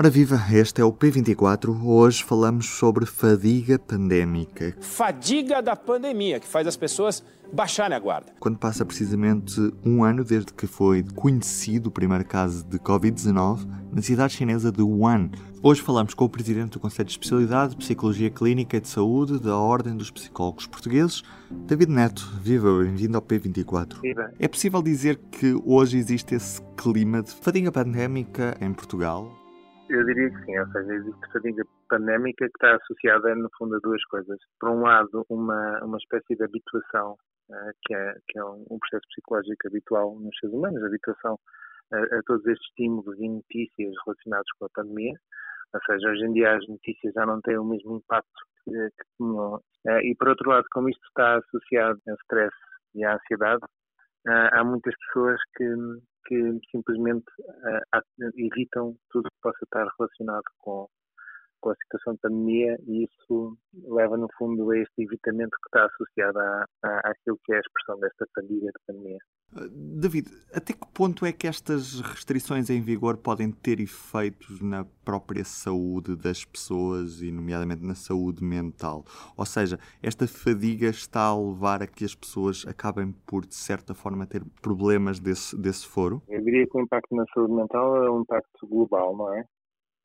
Ora viva, este é o P24. Hoje falamos sobre fadiga pandémica. Fadiga da pandemia, que faz as pessoas baixarem a guarda. Quando passa precisamente um ano desde que foi conhecido o primeiro caso de Covid-19 na cidade chinesa de Wuhan. Hoje falamos com o presidente do Conselho de Especialidade de Psicologia Clínica e de Saúde da Ordem dos Psicólogos Portugueses, David Neto. Viva, bem-vindo ao P24. Viva. É possível dizer que hoje existe esse clima de fadiga pandémica em Portugal? Eu diria que sim, ou seja, existe fadiga pandémica que está associada, no fundo, a duas coisas. Por um lado, uma, uma espécie de habituação, uh, que é, que é um, um, processo psicológico habitual nos seres humanos, habituação a, a todos estes estímulos e notícias relacionados com a pandemia. Ou seja, hoje em dia as notícias já não têm o mesmo impacto que, que tinham. Uh, e, por outro lado, como isto está associado ao stress e à ansiedade, uh, há muitas pessoas que que simplesmente uh, evitam tudo que possa estar relacionado com, com a situação de pandemia e isso leva, no fundo, a este evitamento que está associado à, à, àquilo que é a expressão desta fadiga de pandemia. David, até que ponto é que estas restrições em vigor podem ter efeitos na própria saúde das pessoas e, nomeadamente, na saúde mental? Ou seja, esta fadiga está a levar a que as pessoas acabem por, de certa forma, ter problemas desse, desse foro? Eu diria que o impacto na saúde mental é um impacto global, não é?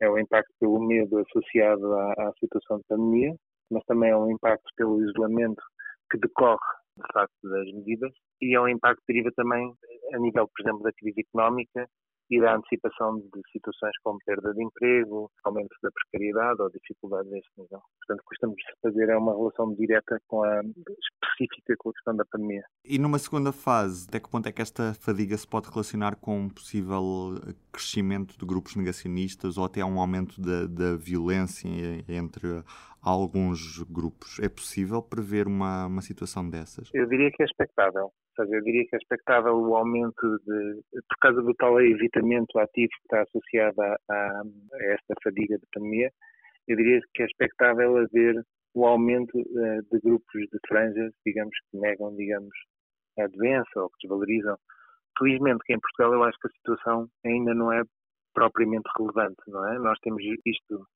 É o impacto pelo medo associado à, à situação de pandemia, mas também é um impacto pelo isolamento que decorre de facto das medidas e é um impacto que deriva também a nível, por exemplo, da crise económica e da antecipação de situações como perda de emprego, aumento da precariedade ou dificuldades deste nível. Portanto, o que estamos a fazer é uma relação direta com a específica com a questão da pandemia. E numa segunda fase, até que ponto é que esta fadiga se pode relacionar com um possível crescimento de grupos negacionistas ou até um aumento da, da violência entre alguns grupos? É possível prever uma, uma situação dessas? Eu diria que é expectável seja, eu diria que é expectável o aumento de, por causa do tal evitamento ativo que está associado a, a, esta fadiga de pandemia, eu diria que é expectável haver o aumento uh, de grupos de franjas, digamos, que negam, digamos, a doença ou que desvalorizam. Felizmente que em Portugal eu acho que a situação ainda não é propriamente relevante, não é? Nós temos visto,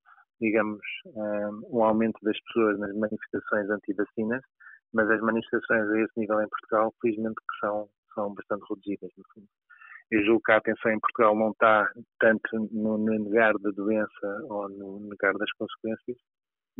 digamos, um, aumento das pessoas nas manifestações anti-vacinas, mas as manifestações a esse nível em Portugal, felizmente, que são, são bastante reduzidas, no fundo. Eu julgo que a atenção em Portugal não está tanto no negar da doença ou no negar das consequências,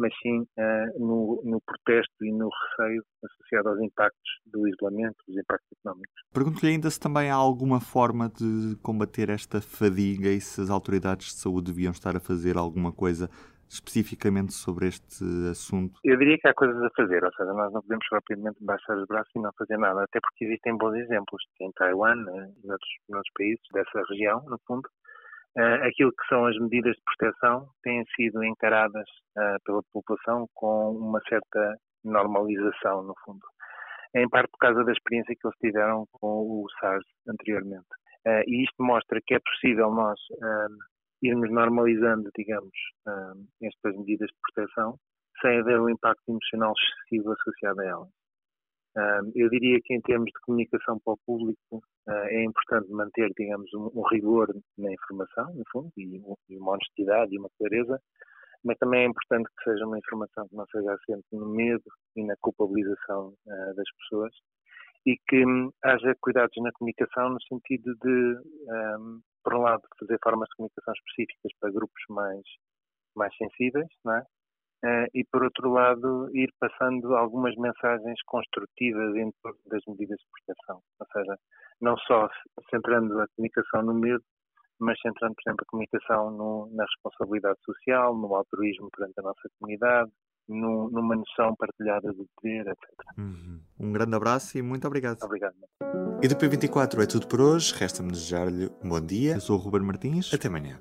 mas sim uh, no, no, protesto e no receio associado aos impactos do isolamento, dos impactos económicos. Pergunto-lhe ainda se também há alguma forma de combater esta fadiga e se as autoridades de saúde deviam estar a fazer alguma coisa especificamente sobre este assunto? Eu diria que há coisas a fazer, ou seja, nós não podemos propriamente baixar os braços e não fazer nada, até porque existem bons exemplos em Taiwan né, e noutros, noutros países dessa região, no fundo. Uh, aquilo que são as medidas de proteção têm sido encaradas uh, pela população com uma certa normalização, no fundo. Em parte por causa da experiência que eles tiveram com o SARS anteriormente. Uh, e isto mostra que é possível nós irmos normalizando, digamos, um, estas medidas de proteção, sem haver um impacto emocional excessivo associado a elas. Eu diria que em termos de comunicação para o público uh, é importante manter, digamos, um, rigor na informação, no fundo, e, uma honestidade e uma clareza, mas também é importante que seja uma informação que não seja assente no medo e na culpabilização uh, das pessoas e que um, haja cuidados na comunicação no sentido de um, por um lado, fazer formas de comunicação específicas para grupos mais, mais sensíveis, não é? Uh, e por outro lado, ir passando algumas mensagens construtivas em torno das medidas de proteção. Ou seja, não só centrando a comunicação no medo, mas centrando, por exemplo, a comunicação no, na responsabilidade social, no altruísmo perante a nossa comunidade, no, numa noção partilhada do poder, etc. Uhum. Um grande abraço e muito obrigado. Obrigado. E do P24 é tudo por hoje. Resta-me desejar-lhe um bom dia. Eu sou o Ruben Martins. Até amanhã.